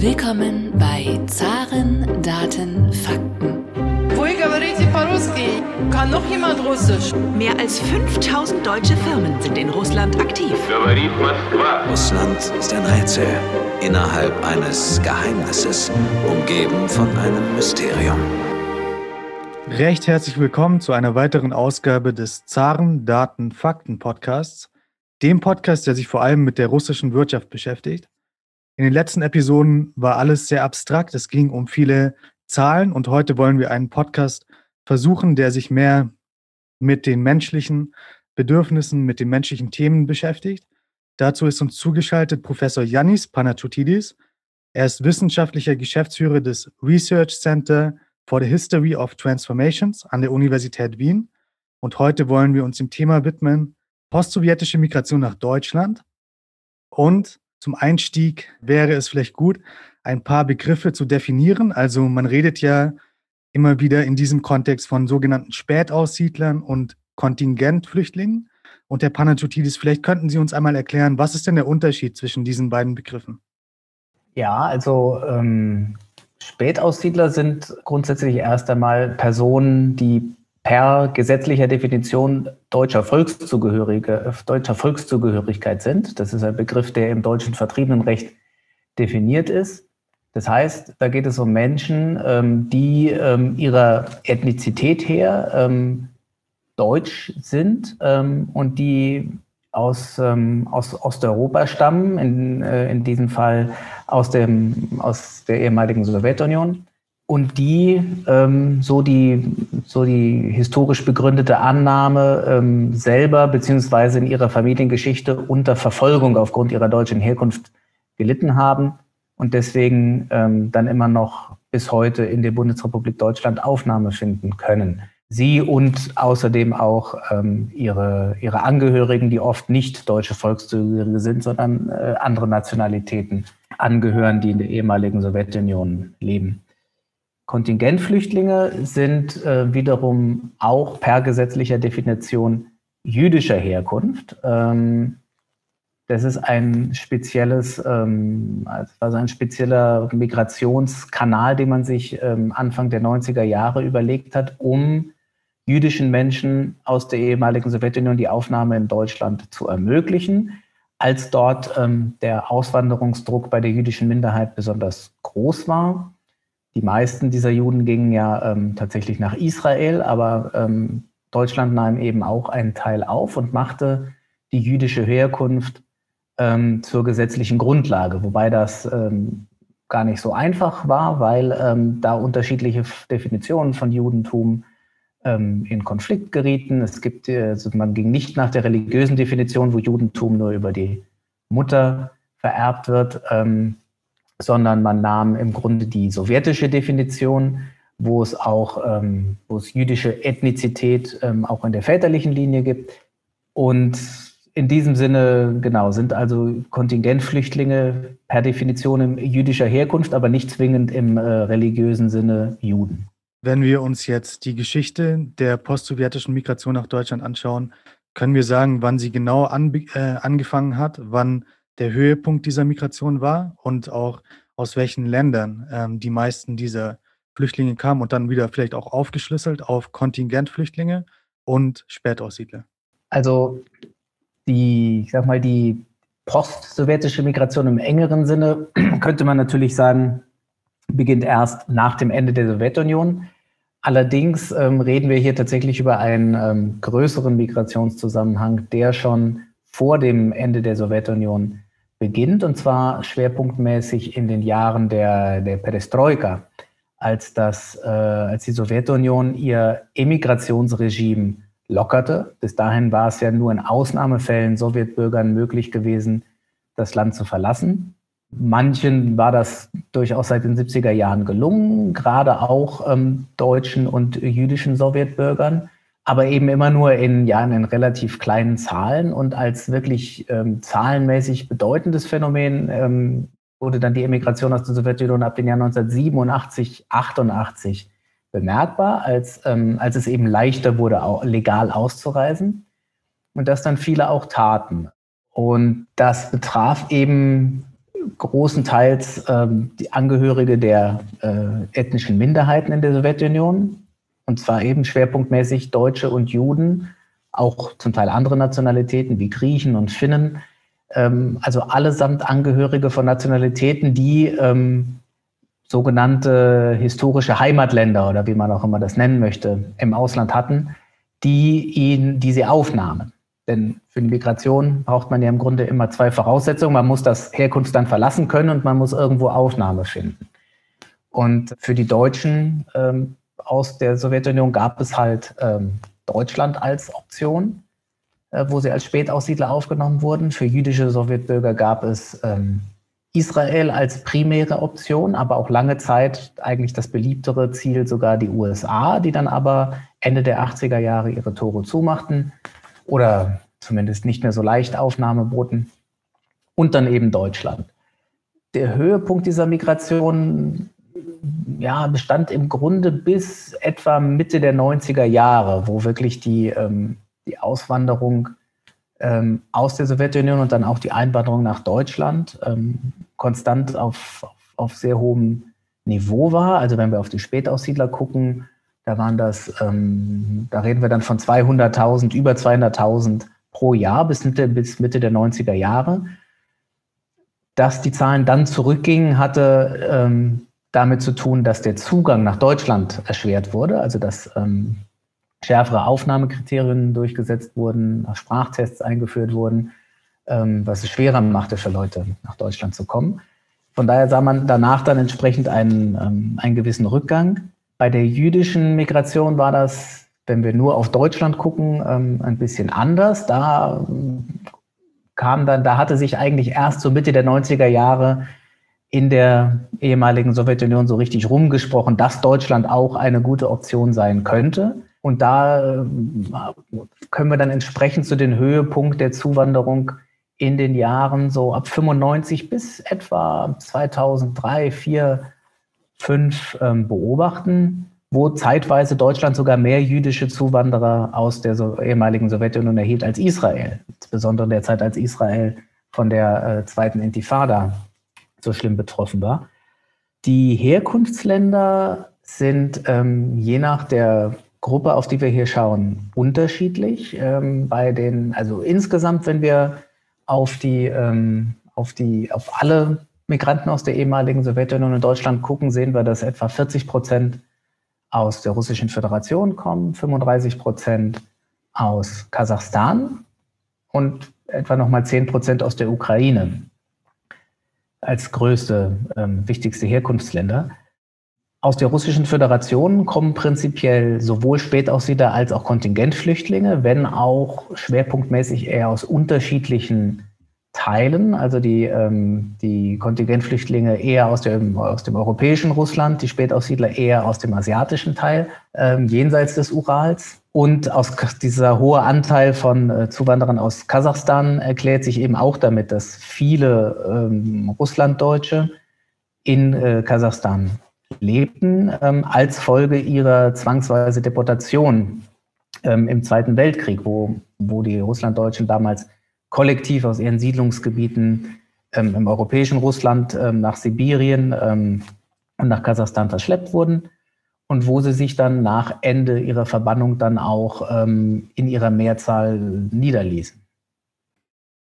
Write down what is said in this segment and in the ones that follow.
Willkommen bei Zaren, Daten, Fakten. Kann noch jemand Russisch? Mehr als 5000 deutsche Firmen sind in Russland aktiv. Russland ist ein Rätsel innerhalb eines Geheimnisses, umgeben von einem Mysterium. Recht herzlich willkommen zu einer weiteren Ausgabe des Zaren Daten Fakten Podcasts, dem Podcast, der sich vor allem mit der russischen Wirtschaft beschäftigt. In den letzten Episoden war alles sehr abstrakt, es ging um viele Zahlen und heute wollen wir einen Podcast versuchen, der sich mehr mit den menschlichen Bedürfnissen, mit den menschlichen Themen beschäftigt. Dazu ist uns zugeschaltet Professor Yannis Panatotidis. Er ist wissenschaftlicher Geschäftsführer des Research Center for the History of Transformations an der Universität Wien. Und heute wollen wir uns dem Thema widmen, postsowjetische Migration nach Deutschland. Und zum Einstieg wäre es vielleicht gut, ein paar Begriffe zu definieren. Also man redet ja immer wieder in diesem Kontext von sogenannten Spätaussiedlern und Kontingentflüchtlingen. Und Herr Panatotidis, vielleicht könnten Sie uns einmal erklären, was ist denn der Unterschied zwischen diesen beiden Begriffen? Ja, also ähm, Spätaussiedler sind grundsätzlich erst einmal Personen, die per gesetzlicher Definition deutscher, Volkszugehörige, deutscher Volkszugehörigkeit sind. Das ist ein Begriff, der im deutschen Vertriebenenrecht definiert ist. Das heißt, da geht es um Menschen, ähm, die ähm, ihrer Ethnizität her ähm, deutsch sind und die aus, aus Osteuropa stammen, in, äh, in diesem Fall aus, dem, aus der ehemaligen Sowjetunion. Und die, ähm, so die, so die historisch begründete Annahme ähm, selber beziehungsweise in ihrer Familiengeschichte unter Verfolgung aufgrund ihrer deutschen Herkunft gelitten haben und deswegen ähm, dann immer noch bis heute in der Bundesrepublik Deutschland Aufnahme finden können. Sie und außerdem auch ähm, ihre, ihre Angehörigen, die oft nicht deutsche Volkszugehörige sind, sondern äh, andere Nationalitäten angehören, die in der ehemaligen Sowjetunion leben. Kontingentflüchtlinge sind äh, wiederum auch per gesetzlicher Definition jüdischer Herkunft. Ähm, das ist ein spezielles, ähm, also ein spezieller Migrationskanal, den man sich ähm, Anfang der 90er Jahre überlegt hat, um jüdischen Menschen aus der ehemaligen Sowjetunion die Aufnahme in Deutschland zu ermöglichen, als dort ähm, der Auswanderungsdruck bei der jüdischen Minderheit besonders groß war. Die meisten dieser Juden gingen ja ähm, tatsächlich nach Israel, aber ähm, Deutschland nahm eben auch einen Teil auf und machte die jüdische Herkunft ähm, zur gesetzlichen Grundlage, wobei das ähm, gar nicht so einfach war, weil ähm, da unterschiedliche Definitionen von Judentum ähm, in Konflikt gerieten. Es gibt, also man ging nicht nach der religiösen Definition, wo Judentum nur über die Mutter vererbt wird, ähm, sondern man nahm im Grunde die sowjetische Definition, wo es auch, ähm, wo es jüdische Ethnizität auch in der väterlichen Linie gibt. Und in diesem Sinne, genau, sind also Kontingentflüchtlinge per Definition jüdischer Herkunft, aber nicht zwingend im äh, religiösen Sinne Juden. Wenn wir uns jetzt die Geschichte der postsowjetischen Migration nach Deutschland anschauen, können wir sagen, wann sie genau an, äh, angefangen hat, wann der Höhepunkt dieser Migration war und auch aus welchen Ländern ähm, die meisten dieser Flüchtlinge kamen und dann wieder vielleicht auch aufgeschlüsselt auf Kontingentflüchtlinge und Spätaussiedler. Also die, ich sag mal, die post-sowjetische Migration im engeren Sinne, könnte man natürlich sagen, beginnt erst nach dem Ende der Sowjetunion. Allerdings ähm, reden wir hier tatsächlich über einen ähm, größeren Migrationszusammenhang, der schon vor dem Ende der Sowjetunion beginnt, und zwar schwerpunktmäßig in den Jahren der, der Perestroika, als, das, äh, als die Sowjetunion ihr Emigrationsregime lockerte. Bis dahin war es ja nur in Ausnahmefällen Sowjetbürgern möglich gewesen, das Land zu verlassen. Manchen war das durchaus seit den 70er Jahren gelungen, gerade auch ähm, deutschen und jüdischen Sowjetbürgern, aber eben immer nur in, ja, in relativ kleinen Zahlen. Und als wirklich ähm, zahlenmäßig bedeutendes Phänomen ähm, wurde dann die Emigration aus der Sowjetunion ab dem Jahr 1987, 88 bemerkbar, als, ähm, als es eben leichter wurde, auch legal auszureisen und das dann viele auch taten. Und das betraf eben großenteils ähm, die Angehörige der äh, ethnischen Minderheiten in der Sowjetunion, und zwar eben schwerpunktmäßig Deutsche und Juden, auch zum Teil andere Nationalitäten wie Griechen und Finnen, ähm, also allesamt Angehörige von Nationalitäten, die ähm, sogenannte historische Heimatländer oder wie man auch immer das nennen möchte, im Ausland hatten, die ihn, die sie aufnahmen. Denn für die Migration braucht man ja im Grunde immer zwei Voraussetzungen. Man muss das Herkunftsland verlassen können und man muss irgendwo Aufnahme finden. Und für die Deutschen ähm, aus der Sowjetunion gab es halt ähm, Deutschland als Option, äh, wo sie als Spätaussiedler aufgenommen wurden. Für jüdische Sowjetbürger gab es ähm, Israel als primäre Option, aber auch lange Zeit eigentlich das beliebtere Ziel sogar die USA, die dann aber Ende der 80er Jahre ihre Tore zumachten oder zumindest nicht mehr so leicht Aufnahme boten. Und dann eben Deutschland. Der Höhepunkt dieser Migration ja, bestand im Grunde bis etwa Mitte der 90er Jahre, wo wirklich die, ähm, die Auswanderung ähm, aus der Sowjetunion und dann auch die Einwanderung nach Deutschland ähm, konstant auf, auf sehr hohem Niveau war. Also wenn wir auf die Spätaussiedler gucken, da waren das, ähm, da reden wir dann von 200.000, über 200.000 pro Jahr bis Mitte, bis Mitte der 90er Jahre. Dass die Zahlen dann zurückgingen, hatte ähm, damit zu tun, dass der Zugang nach Deutschland erschwert wurde, also dass ähm, schärfere Aufnahmekriterien durchgesetzt wurden, Sprachtests eingeführt wurden, ähm, was es schwerer machte für Leute, nach Deutschland zu kommen. Von daher sah man danach dann entsprechend einen, ähm, einen gewissen Rückgang. Bei der jüdischen Migration war das, wenn wir nur auf Deutschland gucken, ähm, ein bisschen anders. Da ähm, kam dann, da hatte sich eigentlich erst so Mitte der 90er Jahre in der ehemaligen Sowjetunion so richtig rumgesprochen, dass Deutschland auch eine gute Option sein könnte. Und da ähm, können wir dann entsprechend zu den Höhepunkt der Zuwanderung in den Jahren so ab 95 bis etwa 2003, 2004 fünf ähm, beobachten, wo zeitweise Deutschland sogar mehr jüdische Zuwanderer aus der ehemaligen Sowjetunion erhielt als Israel. Insbesondere in der Zeit, als Israel von der äh, zweiten Intifada so schlimm betroffen war. Die Herkunftsländer sind ähm, je nach der Gruppe, auf die wir hier schauen, unterschiedlich. Ähm, bei den, also insgesamt, wenn wir auf die, ähm, auf die, auf alle Migranten aus der ehemaligen Sowjetunion in Deutschland gucken, sehen wir, dass etwa 40 Prozent aus der Russischen Föderation kommen, 35 Prozent aus Kasachstan und etwa nochmal 10 Prozent aus der Ukraine als größte, ähm, wichtigste Herkunftsländer. Aus der Russischen Föderation kommen prinzipiell sowohl Spätaussiedler als auch Kontingentflüchtlinge, wenn auch schwerpunktmäßig eher aus unterschiedlichen teilen, also die, ähm, die Kontingentflüchtlinge eher aus dem, aus dem europäischen Russland, die Spätaussiedler eher aus dem asiatischen Teil, ähm, jenseits des Urals. Und aus dieser hohe Anteil von äh, Zuwanderern aus Kasachstan erklärt sich eben auch damit, dass viele ähm, Russlanddeutsche in äh, Kasachstan lebten, ähm, als Folge ihrer zwangsweise Deportation ähm, im Zweiten Weltkrieg, wo, wo die Russlanddeutschen damals kollektiv aus ihren Siedlungsgebieten ähm, im europäischen Russland ähm, nach Sibirien ähm, und nach Kasachstan verschleppt wurden und wo sie sich dann nach Ende ihrer Verbannung dann auch ähm, in ihrer Mehrzahl niederließen.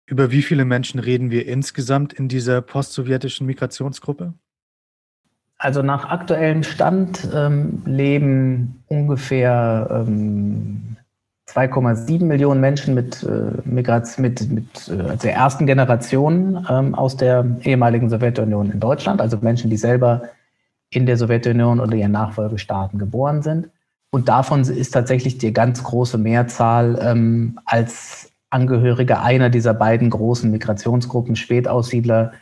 Über wie viele Menschen reden wir insgesamt in dieser postsowjetischen Migrationsgruppe? Also nach aktuellem Stand ähm, leben ungefähr ähm, 2,7 Millionen Menschen mit, äh, mit, mit äh, der ersten Generation ähm, aus der ehemaligen Sowjetunion in Deutschland, also Menschen, die selber in der Sowjetunion oder ihren Nachfolgestaaten geboren sind. Und davon ist tatsächlich die ganz große Mehrzahl ähm, als Angehörige einer dieser beiden großen Migrationsgruppen, Spätaussiedler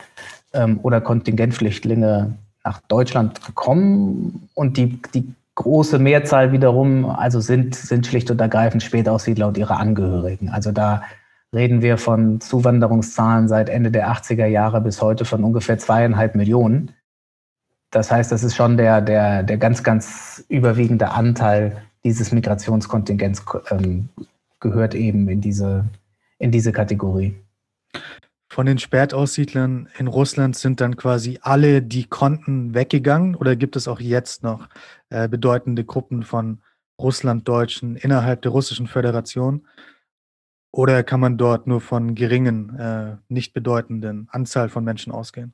ähm, oder Kontingentflüchtlinge, nach Deutschland gekommen. Und die, die große Mehrzahl wiederum, also sind, sind schlicht und ergreifend Spätaussiedler und ihre Angehörigen. Also da reden wir von Zuwanderungszahlen seit Ende der 80er Jahre bis heute von ungefähr zweieinhalb Millionen. Das heißt, das ist schon der, der, der ganz, ganz überwiegende Anteil dieses Migrationskontingents ähm, gehört eben in diese, in diese Kategorie. Von den Spätaussiedlern in Russland sind dann quasi alle, die konnten, weggegangen oder gibt es auch jetzt noch äh, bedeutende Gruppen von Russlanddeutschen innerhalb der Russischen Föderation? Oder kann man dort nur von geringen, äh, nicht bedeutenden Anzahl von Menschen ausgehen?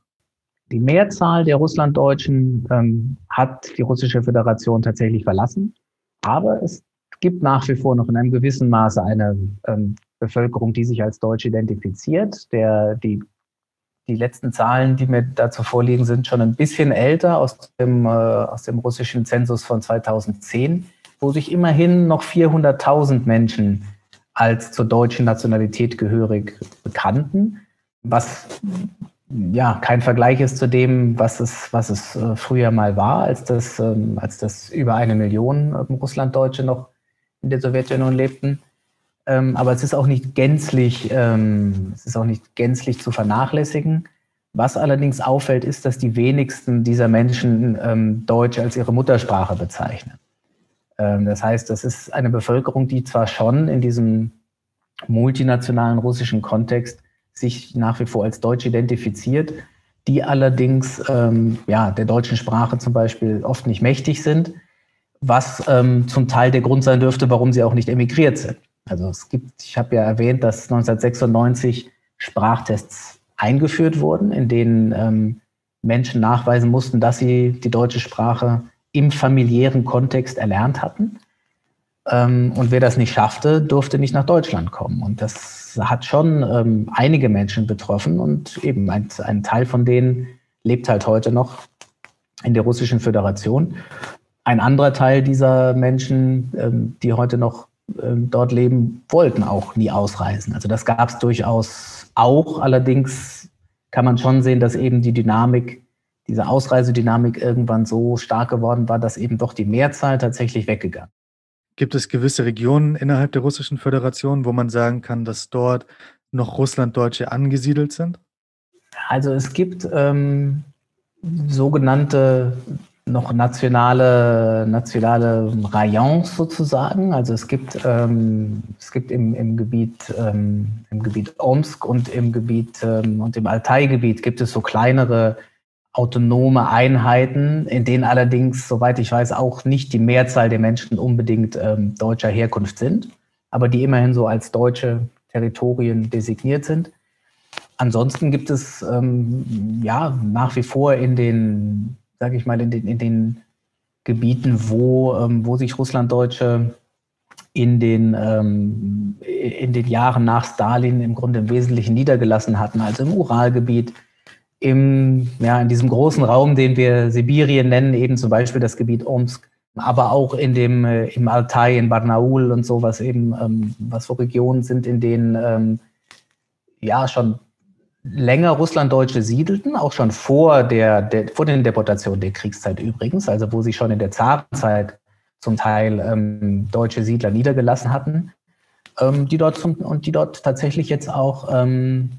Die Mehrzahl der Russlanddeutschen ähm, hat die Russische Föderation tatsächlich verlassen. Aber es gibt nach wie vor noch in einem gewissen Maße eine ähm, Bevölkerung, die sich als Deutsch identifiziert. Der, die, die letzten Zahlen, die mir dazu vorliegen, sind schon ein bisschen älter aus dem, äh, aus dem russischen Zensus von 2010, wo sich immerhin noch 400.000 Menschen als zur deutschen Nationalität gehörig bekannten, was ja kein Vergleich ist zu dem, was es, was es äh, früher mal war, als das, ähm, als das über eine Million ähm, Russlanddeutsche noch in der Sowjetunion lebten. Ähm, aber es ist auch nicht gänzlich, ähm, es ist auch nicht gänzlich zu vernachlässigen. Was allerdings auffällt, ist, dass die wenigsten dieser Menschen ähm, Deutsch als ihre Muttersprache bezeichnen. Ähm, das heißt, das ist eine Bevölkerung, die zwar schon in diesem multinationalen russischen Kontext sich nach wie vor als Deutsch identifiziert, die allerdings ähm, ja, der deutschen Sprache zum Beispiel oft nicht mächtig sind, was ähm, zum Teil der Grund sein dürfte, warum sie auch nicht emigriert sind. Also es gibt, ich habe ja erwähnt, dass 1996 Sprachtests eingeführt wurden, in denen ähm, Menschen nachweisen mussten, dass sie die deutsche Sprache im familiären Kontext erlernt hatten. Ähm, und wer das nicht schaffte, durfte nicht nach Deutschland kommen. Und das hat schon ähm, einige Menschen betroffen und eben ein, ein Teil von denen lebt halt heute noch in der Russischen Föderation. Ein anderer Teil dieser Menschen, ähm, die heute noch dort leben, wollten auch nie ausreisen. Also das gab es durchaus auch. Allerdings kann man schon sehen, dass eben die Dynamik, diese Ausreisedynamik irgendwann so stark geworden war, dass eben doch die Mehrzahl tatsächlich weggegangen. Gibt es gewisse Regionen innerhalb der Russischen Föderation, wo man sagen kann, dass dort noch Russlanddeutsche angesiedelt sind? Also es gibt ähm, sogenannte noch nationale, nationale Rayons sozusagen. Also es gibt, ähm, es gibt im, im, Gebiet, ähm, im Gebiet Omsk und im Gebiet ähm, und im Altai-Gebiet gibt es so kleinere autonome Einheiten, in denen allerdings, soweit ich weiß, auch nicht die Mehrzahl der Menschen unbedingt ähm, deutscher Herkunft sind, aber die immerhin so als deutsche Territorien designiert sind. Ansonsten gibt es ähm, ja nach wie vor in den sage ich mal, in den, in den Gebieten, wo, ähm, wo sich Russlanddeutsche in den, ähm, in den Jahren nach Stalin im Grunde im Wesentlichen niedergelassen hatten, also im Uralgebiet, im, ja, in diesem großen Raum, den wir Sibirien nennen, eben zum Beispiel das Gebiet Omsk, aber auch in dem, äh, im Altai, in Barnaul und so, was eben, ähm, was so Regionen sind, in denen ähm, ja schon länger Russlanddeutsche siedelten, auch schon vor, der, der, vor den Deportationen der Kriegszeit übrigens, also wo sie schon in der Zarenzeit zum Teil ähm, deutsche Siedler niedergelassen hatten, ähm, die dort zum, und die dort tatsächlich jetzt auch ähm,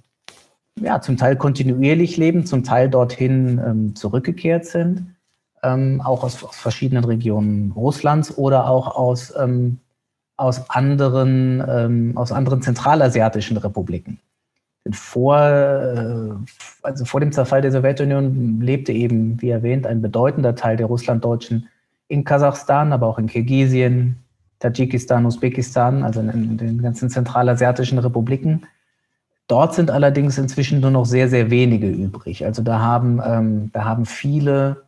ja, zum Teil kontinuierlich leben, zum Teil dorthin ähm, zurückgekehrt sind, ähm, auch aus, aus, verschiedenen Regionen Russlands oder auch aus, ähm, aus, anderen, aus anderen zentralasiatischen Republiken vor, äh, also vor dem Zerfall der Sowjetunion lebte eben, wie erwähnt, ein bedeutender Teil der Russlanddeutschen in Kasachstan, aber auch in Kirgisien, Tadschikistan, Usbekistan, also in den ganzen zentralasiatischen Republiken. Dort sind allerdings inzwischen nur noch sehr, sehr wenige übrig. Also da haben, ähm, da haben viele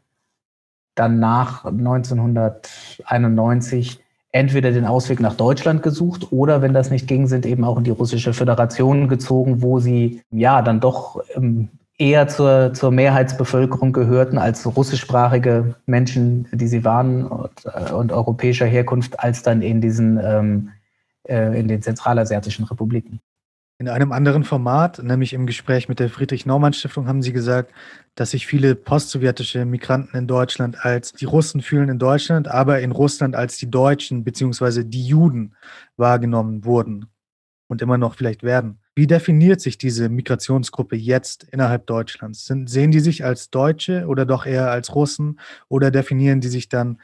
dann nach 1991 entweder den Ausweg nach Deutschland gesucht oder, wenn das nicht ging, sind eben auch in die russische Föderation gezogen, wo sie ja dann doch ähm, eher zur, zur Mehrheitsbevölkerung gehörten als russischsprachige Menschen, die sie waren und, äh, und europäischer Herkunft, als dann in diesen ähm, äh, in den zentralasiatischen Republiken. In einem anderen Format, nämlich im Gespräch mit der Friedrich-Naumann-Stiftung, haben Sie gesagt, dass sich viele postsowjetische Migranten in Deutschland als die Russen fühlen in Deutschland, aber in Russland als die Deutschen bzw. die Juden wahrgenommen wurden und immer noch vielleicht werden. Wie definiert sich diese Migrationsgruppe jetzt innerhalb Deutschlands? Sind, sehen die sich als Deutsche oder doch eher als Russen oder definieren die sich dann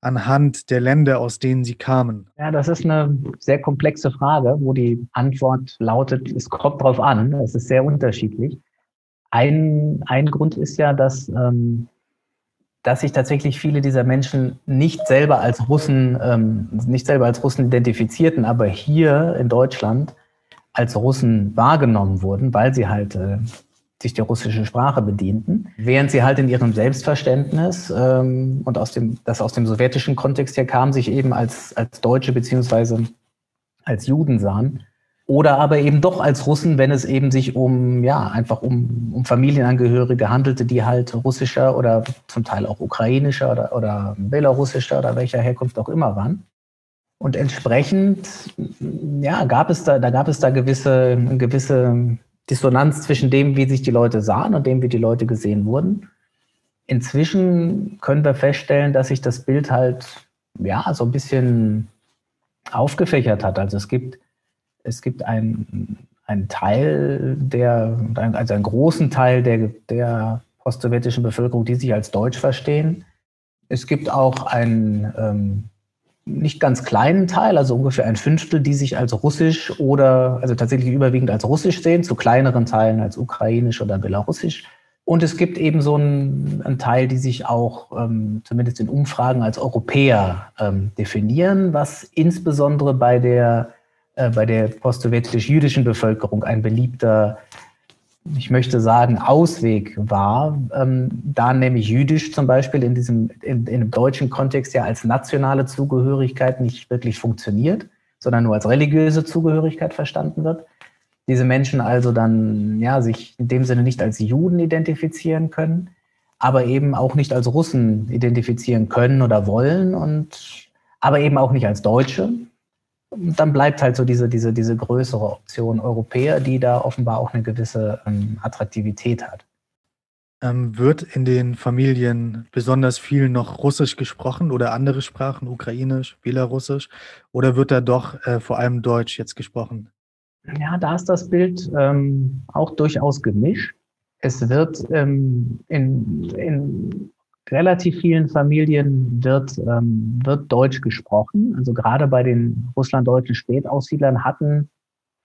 anhand der Länder, aus denen sie kamen? Ja, das ist eine sehr komplexe Frage, wo die Antwort lautet, es kommt drauf an. Es ist sehr unterschiedlich. Ein, ein Grund ist ja, dass, ähm, dass sich tatsächlich viele dieser Menschen nicht selber als Russen, ähm, nicht selber als Russen identifizierten, aber hier in Deutschland als Russen wahrgenommen wurden, weil sie halt äh, sich der russischen Sprache bedienten, während sie halt in ihrem Selbstverständnis ähm, und aus dem, das aus dem sowjetischen Kontext her kam, sich eben als, als Deutsche beziehungsweise als Juden sahen. Oder aber eben doch als Russen, wenn es eben sich um, ja, einfach um, um Familienangehörige handelte, die halt russischer oder zum Teil auch ukrainischer oder, oder belarussischer oder welcher Herkunft auch immer waren. Und entsprechend, ja, gab es da, da gab es da gewisse, gewisse Dissonanz zwischen dem, wie sich die Leute sahen und dem, wie die Leute gesehen wurden. Inzwischen können wir feststellen, dass sich das Bild halt ja so ein bisschen aufgefächert hat. Also es gibt, es gibt einen, einen Teil der, also einen großen Teil der, der postsowjetischen Bevölkerung, die sich als Deutsch verstehen. Es gibt auch einen ähm, nicht ganz kleinen Teil, also ungefähr ein Fünftel, die sich als russisch oder also tatsächlich überwiegend als russisch sehen, zu kleineren Teilen als ukrainisch oder belarussisch. Und es gibt eben so einen, einen Teil, die sich auch ähm, zumindest in Umfragen als Europäer ähm, definieren, was insbesondere bei der, äh, bei der post-sowjetisch-jüdischen Bevölkerung ein beliebter ich möchte sagen, Ausweg war, ähm, da nämlich jüdisch zum Beispiel in diesem, in, in dem deutschen Kontext ja als nationale Zugehörigkeit nicht wirklich funktioniert, sondern nur als religiöse Zugehörigkeit verstanden wird. Diese Menschen also dann, ja, sich in dem Sinne nicht als Juden identifizieren können, aber eben auch nicht als Russen identifizieren können oder wollen und, aber eben auch nicht als Deutsche, dann bleibt halt so diese, diese, diese größere Option Europäer, die da offenbar auch eine gewisse ähm, Attraktivität hat. Ähm, wird in den Familien besonders viel noch Russisch gesprochen oder andere Sprachen, Ukrainisch, Belarussisch, oder wird da doch äh, vor allem Deutsch jetzt gesprochen? Ja, da ist das Bild ähm, auch durchaus gemischt. Es wird ähm, in, in relativ vielen Familien wird, ähm, wird Deutsch gesprochen. Also gerade bei den russlanddeutschen Spätaussiedlern hatten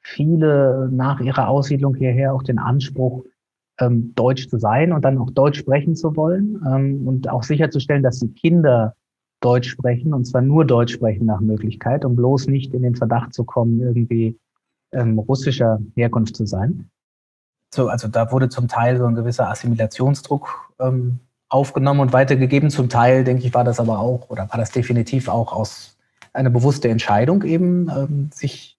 viele nach ihrer Aussiedlung hierher auch den Anspruch, ähm, Deutsch zu sein und dann auch Deutsch sprechen zu wollen ähm, und auch sicherzustellen, dass die Kinder Deutsch sprechen und zwar nur Deutsch sprechen nach Möglichkeit, um bloß nicht in den Verdacht zu kommen, irgendwie ähm, russischer Herkunft zu sein. So, also da wurde zum Teil so ein gewisser Assimilationsdruck ähm, aufgenommen und weitergegeben. Zum Teil, denke ich, war das aber auch oder war das definitiv auch aus einer bewussten Entscheidung eben, ähm, sich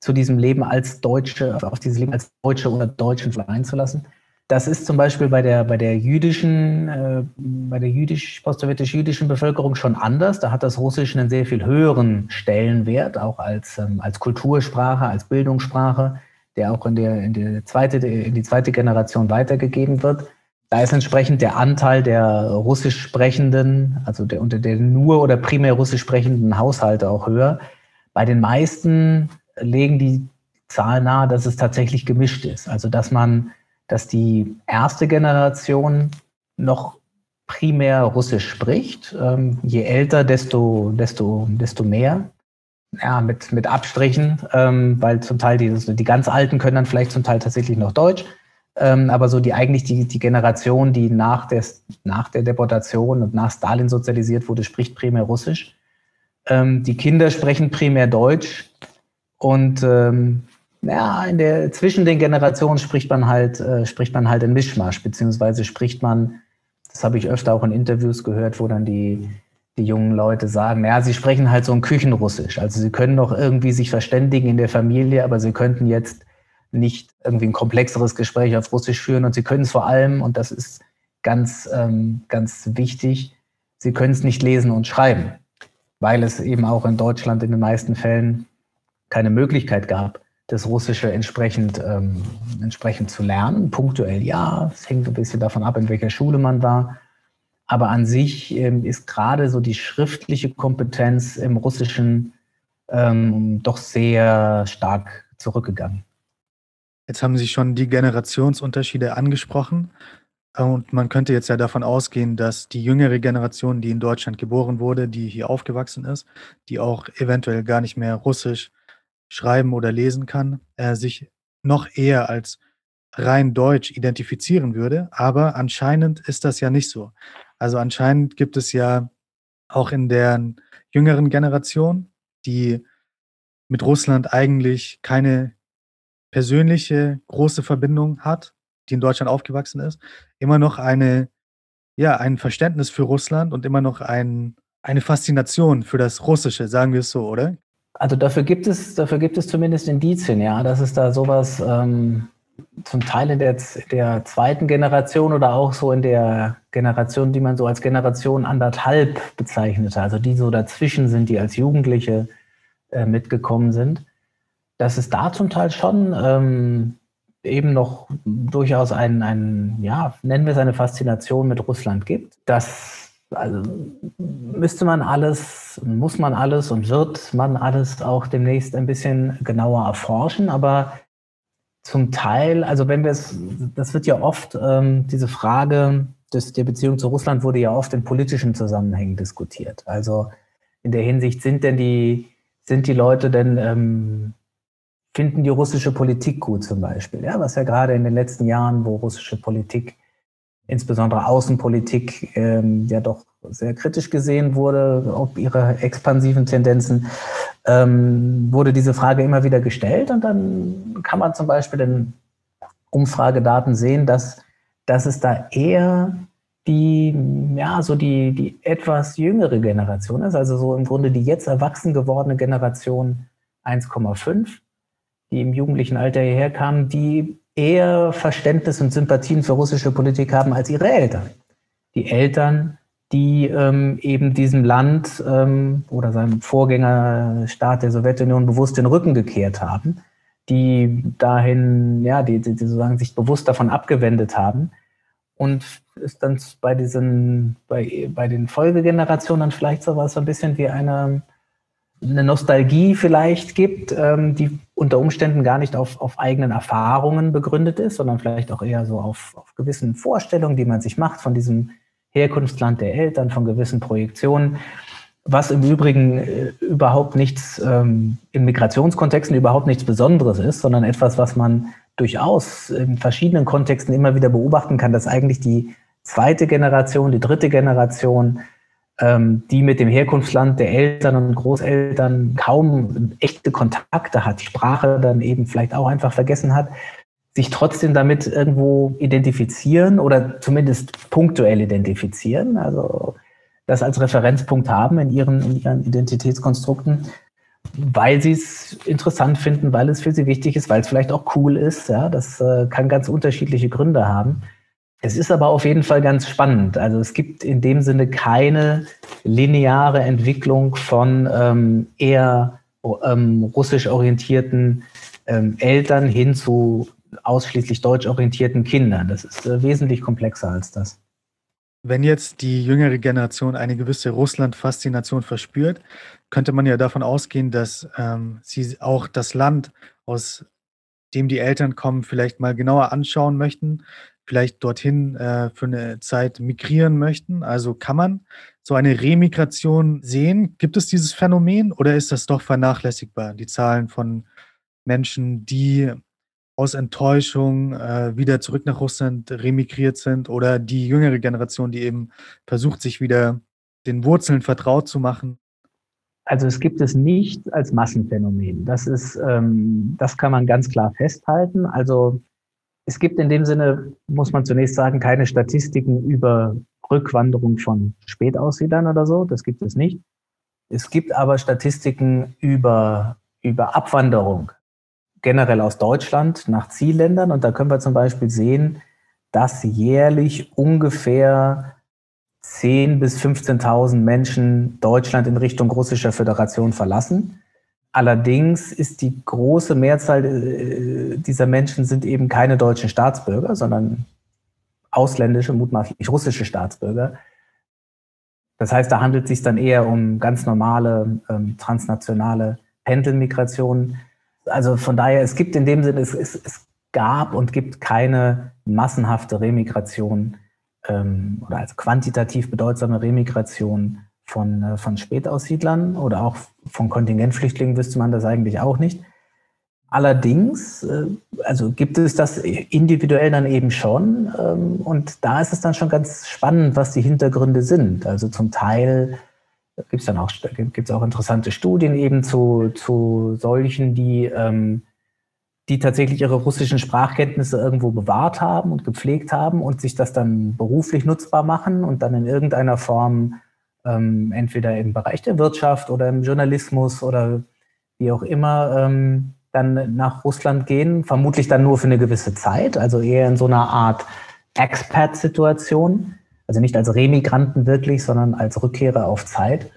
zu diesem Leben als Deutsche, auf dieses Leben als Deutsche oder Deutschen einzulassen. Das ist zum Beispiel bei der, bei der jüdischen, äh, bei der jüdisch, postsowjetisch-jüdischen Bevölkerung schon anders. Da hat das Russische einen sehr viel höheren Stellenwert, auch als, ähm, als Kultursprache, als Bildungssprache, der auch in, der, in, der zweite, in die zweite Generation weitergegeben wird. Da ist entsprechend der Anteil der russisch sprechenden, also der unter der nur oder primär russisch sprechenden Haushalte auch höher. Bei den meisten legen die Zahlen nahe, dass es tatsächlich gemischt ist. Also dass man, dass die erste Generation noch primär Russisch spricht. Ähm, je älter, desto, desto, desto mehr. Ja, mit, mit Abstrichen, ähm, weil zum Teil die, die ganz Alten können dann vielleicht zum Teil tatsächlich noch Deutsch. Ähm, aber so die eigentlich die, die Generation, die nach der, nach der Deportation und nach Stalin sozialisiert wurde, spricht primär Russisch. Ähm, die Kinder sprechen primär Deutsch. Und ähm, ja, in der, zwischen den Generationen spricht man halt, äh, spricht man halt in Mischmasch, beziehungsweise spricht man, das habe ich öfter auch in Interviews gehört, wo dann die, die jungen Leute sagen, ja, sie sprechen halt so ein Küchenrussisch. Also sie können noch irgendwie sich verständigen in der Familie, aber sie könnten jetzt nicht irgendwie ein komplexeres Gespräch auf Russisch führen und sie können es vor allem, und das ist ganz, ähm, ganz wichtig, sie können es nicht lesen und schreiben, weil es eben auch in Deutschland in den meisten Fällen keine Möglichkeit gab, das Russische entsprechend, ähm, entsprechend zu lernen. Punktuell ja, es hängt ein bisschen davon ab, in welcher Schule man war. Aber an sich ähm, ist gerade so die schriftliche Kompetenz im Russischen ähm, doch sehr stark zurückgegangen. Jetzt haben Sie schon die Generationsunterschiede angesprochen. Und man könnte jetzt ja davon ausgehen, dass die jüngere Generation, die in Deutschland geboren wurde, die hier aufgewachsen ist, die auch eventuell gar nicht mehr Russisch schreiben oder lesen kann, äh, sich noch eher als rein deutsch identifizieren würde. Aber anscheinend ist das ja nicht so. Also anscheinend gibt es ja auch in der jüngeren Generation, die mit Russland eigentlich keine persönliche große Verbindung hat, die in Deutschland aufgewachsen ist, immer noch eine, ja, ein Verständnis für Russland und immer noch ein, eine Faszination für das Russische, sagen wir es so, oder? Also dafür gibt es, dafür gibt es zumindest Indizien, ja, dass es da sowas ähm, zum Teil in der, der zweiten Generation oder auch so in der Generation, die man so als Generation anderthalb bezeichnete, also die so dazwischen sind, die als Jugendliche äh, mitgekommen sind, dass es da zum Teil schon ähm, eben noch durchaus ein, ein, ja, nennen wir es eine Faszination mit Russland gibt. Das also, müsste man alles, muss man alles und wird man alles auch demnächst ein bisschen genauer erforschen, aber zum Teil, also wenn wir es, das wird ja oft, ähm, diese Frage des, der Beziehung zu Russland wurde ja oft in politischen Zusammenhängen diskutiert. Also in der Hinsicht sind denn die, sind die Leute denn, ähm, finden die russische Politik gut zum Beispiel, ja, was ja gerade in den letzten Jahren, wo russische Politik, insbesondere Außenpolitik, ähm, ja doch sehr kritisch gesehen wurde, ob ihre expansiven Tendenzen, ähm, wurde diese Frage immer wieder gestellt und dann kann man zum Beispiel in Umfragedaten sehen, dass, dass es da eher die, ja, so die, die etwas jüngere Generation ist, also so im Grunde die jetzt erwachsen gewordene Generation 1,5, die im jugendlichen Alter hierher kamen, die eher Verständnis und Sympathien für russische Politik haben als ihre Eltern. Die Eltern die ähm, eben diesem Land ähm, oder seinem Vorgängerstaat der Sowjetunion bewusst den Rücken gekehrt haben, die dahin, ja, die, die, sozusagen sich bewusst davon abgewendet haben und ist dann bei diesen, bei, bei den Folgegenerationen vielleicht so was so ein bisschen wie eine, eine Nostalgie vielleicht gibt, ähm, die unter Umständen gar nicht auf, auf eigenen Erfahrungen begründet ist, sondern vielleicht auch eher so auf, auf gewissen Vorstellungen, die man sich macht von diesem Herkunftsland der Eltern, von gewissen Projektionen, was im Übrigen äh, überhaupt nichts, ähm, in Migrationskontexten überhaupt nichts Besonderes ist, sondern etwas, was man durchaus in verschiedenen Kontexten immer wieder beobachten kann, dass eigentlich die zweite Generation, die dritte Generation, die mit dem Herkunftsland der Eltern und Großeltern kaum echte Kontakte hat, die Sprache dann eben vielleicht auch einfach vergessen hat, sich trotzdem damit irgendwo identifizieren oder zumindest punktuell identifizieren, also das als Referenzpunkt haben in ihren, in ihren Identitätskonstrukten, weil sie es interessant finden, weil es für sie wichtig ist, weil es vielleicht auch cool ist. Ja, das äh, kann ganz unterschiedliche Gründe haben. Es ist aber auf jeden Fall ganz spannend. Also es gibt in dem Sinne keine lineare Entwicklung von ähm, eher ähm, russisch orientierten ähm, Eltern hin zu ausschließlich deutsch orientierten Kindern. Das ist äh, wesentlich komplexer als das. Wenn jetzt die jüngere Generation eine gewisse Russland-Faszination verspürt, könnte man ja davon ausgehen, dass ähm, sie auch das Land, aus dem die Eltern kommen, vielleicht mal genauer anschauen möchten, vielleicht dorthin äh, für eine Zeit migrieren möchten. Also kann man so eine Remigration sehen? Gibt es dieses Phänomen oder ist das doch vernachlässigbar, die Zahlen von Menschen, die aus Enttäuschung äh, wieder zurück nach Russland remigriert sind oder die jüngere Generation, die eben versucht, sich wieder den Wurzeln vertraut zu machen? Also es gibt es nicht als Massenphänomen. Das ist, ähm, das kann man ganz klar festhalten. Also es gibt in dem Sinne, muss man zunächst sagen, keine Statistiken über Rückwanderung von Spätaussiedlern oder so. Das gibt es nicht. Es gibt aber Statistiken über, über Abwanderung generell aus Deutschland nach Zielländern. Und da können wir zum Beispiel sehen, dass jährlich ungefähr 10.000 bis 15.000 Menschen Deutschland in Richtung russischer Föderation verlassen. Allerdings ist die große Mehrzahl äh, dieser Menschen sind eben keine deutschen Staatsbürger, sondern ausländische, mutmaßlich russische Staatsbürger. Das heißt, da handelt es sich dann eher um ganz normale ähm, transnationale Pendelmigrationen also von daher, es gibt in dem Sinne, es, es, es gab und gibt keine massenhafte Remigration ähm, oder als quantitativ bedeutsame Remigration von, äh, von Spätaussiedlern oder auch von Kontingentflüchtlingen wüsste man das eigentlich auch nicht. Allerdings, äh, also gibt es das individuell dann eben schon. Ähm, und da ist es dann schon ganz spannend, was die Hintergründe sind. Also zum Teil gibt es dann auch, gibt's auch interessante Studien eben zu, zu solchen, die, ähm, die tatsächlich ihre russischen Sprachkenntnisse irgendwo bewahrt haben und gepflegt haben und sich das dann beruflich nutzbar machen und dann in irgendeiner Form ähm, entweder im Bereich der Wirtschaft oder im Journalismus oder wie auch immer ähm, dann nach Russland gehen, vermutlich dann nur für eine gewisse Zeit, also eher in so einer Art Expat-Situation, also nicht als Remigranten wirklich, sondern als Rückkehrer auf Zeit.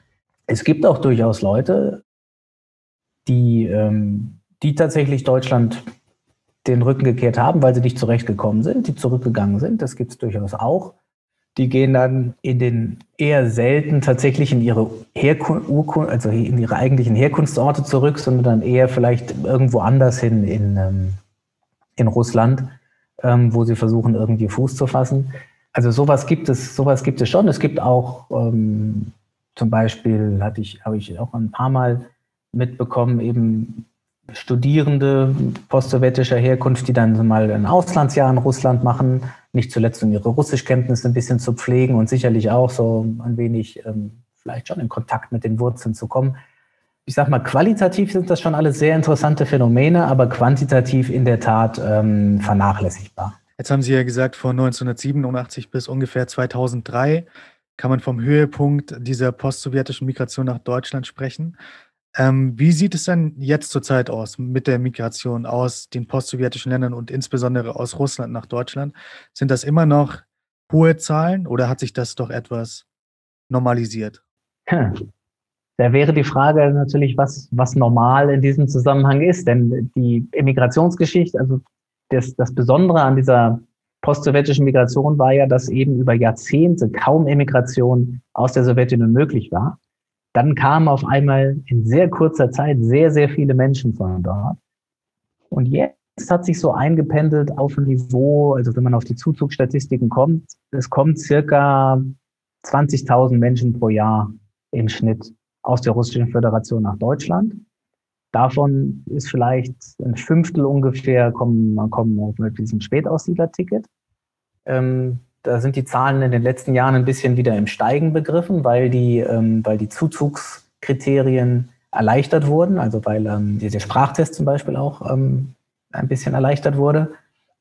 Es gibt auch durchaus Leute, die, ähm, die tatsächlich Deutschland den Rücken gekehrt haben, weil sie nicht zurechtgekommen sind, die zurückgegangen sind. Das gibt es durchaus auch. Die gehen dann in den eher selten tatsächlich in ihre Herkunft, also in ihre eigentlichen Herkunftsorte zurück, sondern dann eher vielleicht irgendwo anders hin in, ähm, in Russland, ähm, wo sie versuchen, irgendwie Fuß zu fassen. Also sowas gibt es, sowas gibt es schon. Es gibt auch ähm, zum Beispiel hatte ich, habe ich auch ein paar Mal mitbekommen, eben Studierende postsowjetischer Herkunft, die dann mal ein Auslandsjahr in Russland machen, nicht zuletzt um ihre Russischkenntnisse ein bisschen zu pflegen und sicherlich auch so ein wenig ähm, vielleicht schon in Kontakt mit den Wurzeln zu kommen. Ich sage mal, qualitativ sind das schon alles sehr interessante Phänomene, aber quantitativ in der Tat ähm, vernachlässigbar. Jetzt haben Sie ja gesagt, von 1987 bis ungefähr 2003 kann man vom Höhepunkt dieser postsowjetischen Migration nach Deutschland sprechen. Ähm, wie sieht es denn jetzt zurzeit aus mit der Migration aus den postsowjetischen Ländern und insbesondere aus Russland nach Deutschland? Sind das immer noch hohe Zahlen oder hat sich das doch etwas normalisiert? Da wäre die Frage natürlich, was, was normal in diesem Zusammenhang ist. Denn die Immigrationsgeschichte, also das, das Besondere an dieser postsowjetischen Migration war ja, dass eben über Jahrzehnte kaum Immigration aus der Sowjetunion möglich war. Dann kamen auf einmal in sehr kurzer Zeit sehr, sehr viele Menschen von dort. Und jetzt hat sich so eingependelt auf ein Niveau, also wenn man auf die Zuzugsstatistiken kommt, es kommt circa 20.000 Menschen pro Jahr im Schnitt aus der Russischen Föderation nach Deutschland. Davon ist vielleicht ein Fünftel ungefähr kommen, kommen mit diesem Spätaussiedlerticket. Ähm, da sind die Zahlen in den letzten Jahren ein bisschen wieder im Steigen begriffen, weil die, ähm, weil die Zuzugskriterien erleichtert wurden, also weil ähm, der Sprachtest zum Beispiel auch ähm, ein bisschen erleichtert wurde.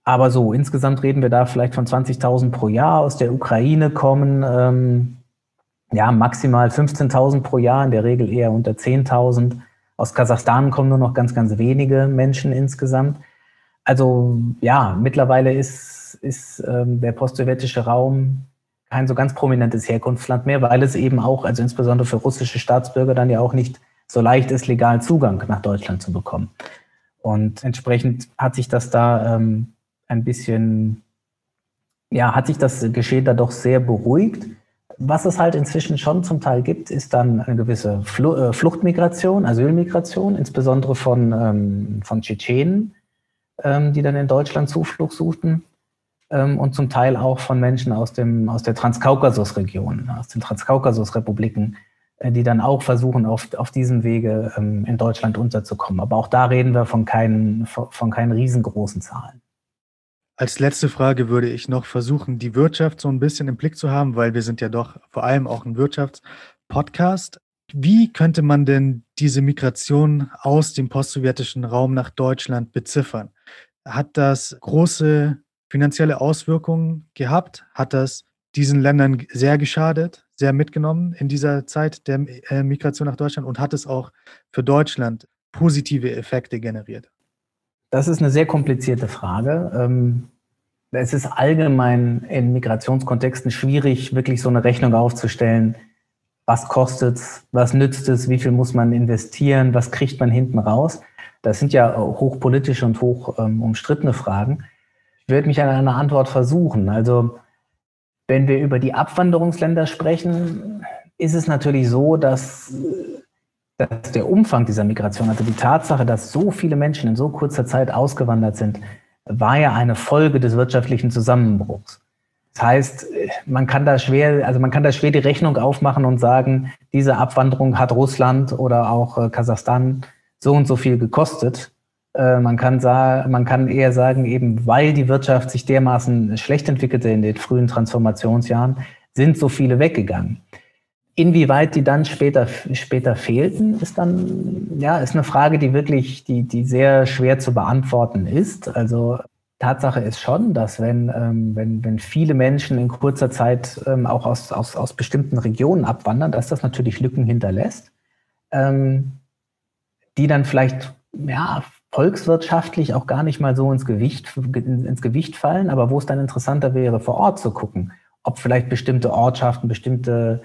Aber so, insgesamt reden wir da vielleicht von 20.000 pro Jahr aus der Ukraine kommen, ähm, ja, maximal 15.000 pro Jahr, in der Regel eher unter 10.000. Aus Kasachstan kommen nur noch ganz, ganz wenige Menschen insgesamt. Also ja, mittlerweile ist ist ähm, der postsowjetische Raum kein so ganz prominentes Herkunftsland mehr, weil es eben auch, also insbesondere für russische Staatsbürger, dann ja auch nicht so leicht ist, legalen Zugang nach Deutschland zu bekommen. Und entsprechend hat sich das da ähm, ein bisschen, ja, hat sich das Geschehen da doch sehr beruhigt. Was es halt inzwischen schon zum Teil gibt, ist dann eine gewisse Fl äh, Fluchtmigration, Asylmigration, insbesondere von, ähm, von Tschetschenen, ähm, die dann in Deutschland Zuflucht suchten und zum Teil auch von Menschen aus, dem, aus der Transkaukasus-Region, aus den Transkaukasus-Republiken, äh, die dann auch versuchen, auf, auf diesem Wege ähm, in Deutschland unterzukommen. Aber auch da reden wir von keinen, von keinen riesengroßen Zahlen. Als letzte Frage würde ich noch versuchen, die Wirtschaft so ein bisschen im Blick zu haben, weil wir sind ja doch vor allem auch ein Wirtschaftspodcast. Wie könnte man denn diese Migration aus dem postsowjetischen Raum nach Deutschland beziffern? Hat das große finanzielle Auswirkungen gehabt? Hat das diesen Ländern sehr geschadet, sehr mitgenommen in dieser Zeit der äh, Migration nach Deutschland und hat es auch für Deutschland positive Effekte generiert? Das ist eine sehr komplizierte Frage. Ähm, es ist allgemein in Migrationskontexten schwierig, wirklich so eine Rechnung aufzustellen. Was kostet es? Was nützt es? Wie viel muss man investieren? Was kriegt man hinten raus? Das sind ja hochpolitische und hoch ähm, umstrittene Fragen würde mich an einer Antwort versuchen. Also wenn wir über die Abwanderungsländer sprechen, ist es natürlich so, dass, dass der Umfang dieser Migration, also die Tatsache, dass so viele Menschen in so kurzer Zeit ausgewandert sind, war ja eine Folge des wirtschaftlichen Zusammenbruchs. Das heißt, man kann da schwer, also man kann da schwer die Rechnung aufmachen und sagen, diese Abwanderung hat Russland oder auch äh, Kasachstan so und so viel gekostet. Äh, man kann man kann eher sagen, eben weil die Wirtschaft sich dermaßen schlecht entwickelte in den frühen Transformationsjahren, sind so viele weggegangen. Inwieweit die dann später, später fehlten, ist dann, ja, ist eine Frage, die wirklich, die, die sehr schwer zu beantworten ist. Also Tatsache ist schon, dass wenn, ähm, wenn, wenn viele Menschen in kurzer Zeit ähm, auch aus, aus, aus bestimmten Regionen abwandern, dass das natürlich Lücken hinterlässt, ähm, die dann vielleicht ja, volkswirtschaftlich auch gar nicht mal so ins Gewicht, ins Gewicht fallen, aber wo es dann interessanter wäre, vor Ort zu gucken, ob vielleicht bestimmte Ortschaften, bestimmte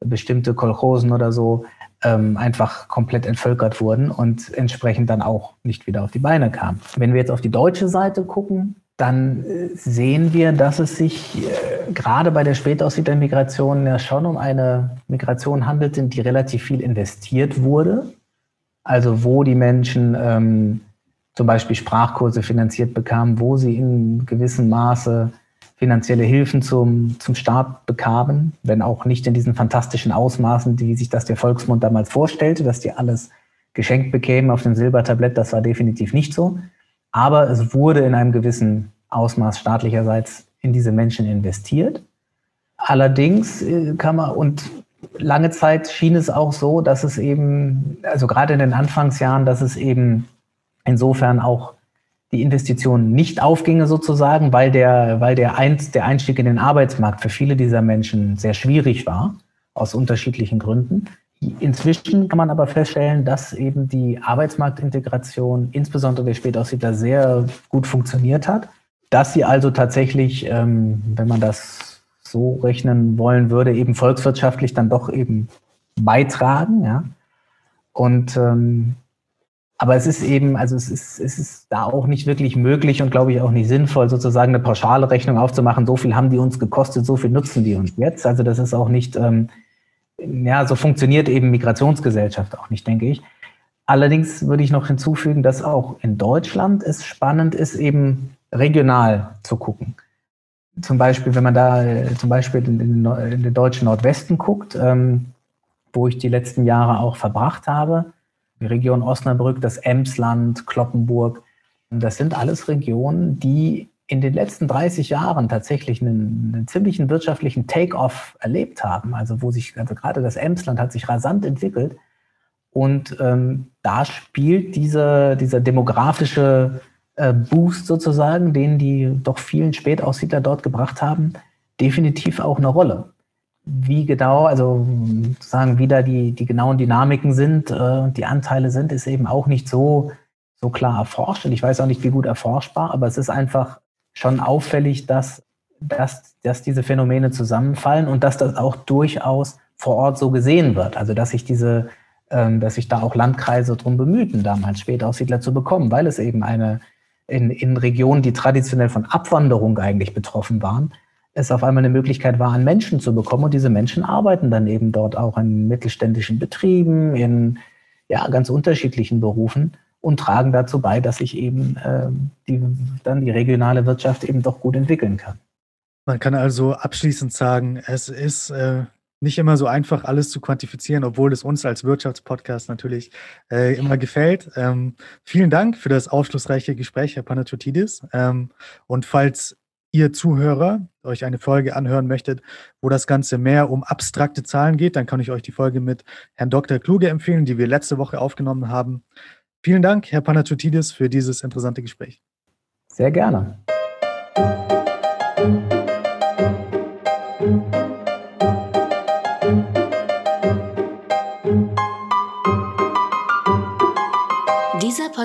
bestimmte Kolchosen oder so ähm, einfach komplett entvölkert wurden und entsprechend dann auch nicht wieder auf die Beine kamen. Wenn wir jetzt auf die deutsche Seite gucken, dann äh, sehen wir, dass es sich äh, gerade bei der Spätaussiedlermigration ja schon um eine Migration handelt, in die relativ viel investiert wurde. Also wo die Menschen ähm, zum Beispiel Sprachkurse finanziert bekamen, wo sie in gewissem Maße finanzielle Hilfen zum, zum Staat bekamen, wenn auch nicht in diesen fantastischen Ausmaßen, wie sich das der Volksmund damals vorstellte, dass die alles geschenkt bekämen auf dem Silbertablett. Das war definitiv nicht so. Aber es wurde in einem gewissen Ausmaß staatlicherseits in diese Menschen investiert. Allerdings äh, kann man, und lange Zeit schien es auch so, dass es eben, also gerade in den Anfangsjahren, dass es eben insofern auch die Investition nicht aufginge sozusagen, weil der, weil der, Einst, der Einstieg in den Arbeitsmarkt für viele dieser Menschen sehr schwierig war, aus unterschiedlichen Gründen. Inzwischen kann man aber feststellen, dass eben die Arbeitsmarktintegration, insbesondere der Spätaussiedler, sehr gut funktioniert hat. Dass sie also tatsächlich, ähm, wenn man das so rechnen wollen würde, eben volkswirtschaftlich dann doch eben beitragen. Ja? Und ähm, aber es ist eben, also es ist, es ist da auch nicht wirklich möglich und glaube ich auch nicht sinnvoll, sozusagen eine pauschale Rechnung aufzumachen. So viel haben die uns gekostet, so viel nutzen die uns jetzt. Also das ist auch nicht, ähm, ja, so funktioniert eben Migrationsgesellschaft auch nicht, denke ich. Allerdings würde ich noch hinzufügen, dass auch in Deutschland es spannend ist, eben regional zu gucken. Zum Beispiel, wenn man da zum Beispiel in, in, in den deutschen Nordwesten guckt, ähm, wo ich die letzten Jahre auch verbracht habe, die Region Osnabrück, das Emsland, Kloppenburg. Das sind alles Regionen, die in den letzten 30 Jahren tatsächlich einen, einen ziemlichen wirtschaftlichen Take-off erlebt haben. Also wo sich, also gerade das Emsland hat sich rasant entwickelt. Und ähm, da spielt diese, dieser demografische äh, Boost sozusagen, den die doch vielen Spätaussiedler dort gebracht haben, definitiv auch eine Rolle wie genau, also sagen, wie da die, die genauen Dynamiken sind, äh, die Anteile sind, ist eben auch nicht so, so klar erforscht. Und ich weiß auch nicht, wie gut erforschbar, aber es ist einfach schon auffällig, dass, dass, dass diese Phänomene zusammenfallen und dass das auch durchaus vor Ort so gesehen wird. Also dass sich diese, ähm, dass sich da auch Landkreise drum bemühten, damals Spätaussiedler zu bekommen, weil es eben eine in, in Regionen, die traditionell von Abwanderung eigentlich betroffen waren, es auf einmal eine Möglichkeit war, an Menschen zu bekommen. Und diese Menschen arbeiten dann eben dort auch in mittelständischen Betrieben, in ja, ganz unterschiedlichen Berufen und tragen dazu bei, dass sich eben äh, die, dann die regionale Wirtschaft eben doch gut entwickeln kann. Man kann also abschließend sagen, es ist äh, nicht immer so einfach, alles zu quantifizieren, obwohl es uns als Wirtschaftspodcast natürlich äh, immer gefällt. Ähm, vielen Dank für das aufschlussreiche Gespräch, Herr Panatotidis. Ähm, und falls ihr Zuhörer euch eine Folge anhören möchtet, wo das Ganze mehr um abstrakte Zahlen geht, dann kann ich euch die Folge mit Herrn Dr. Kluge empfehlen, die wir letzte Woche aufgenommen haben. Vielen Dank, Herr Panatotidis, für dieses interessante Gespräch. Sehr gerne.